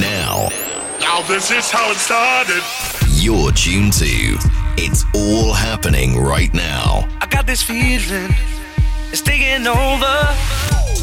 Now, Now this is how it started. you're tuned to It's All Happening Right Now. I got this feeling, it's taking over.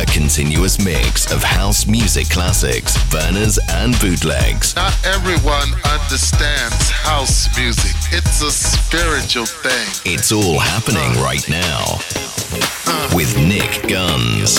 A continuous mix of house music classics, burners, and bootlegs. Not everyone understands house music. It's a spiritual thing. It's all happening right now with Nick Guns.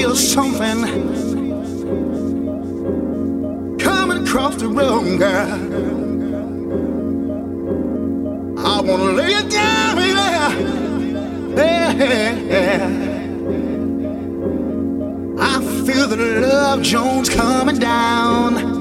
feel something coming across the room, girl. I wanna lay it down, baby. I feel the love Jones coming down.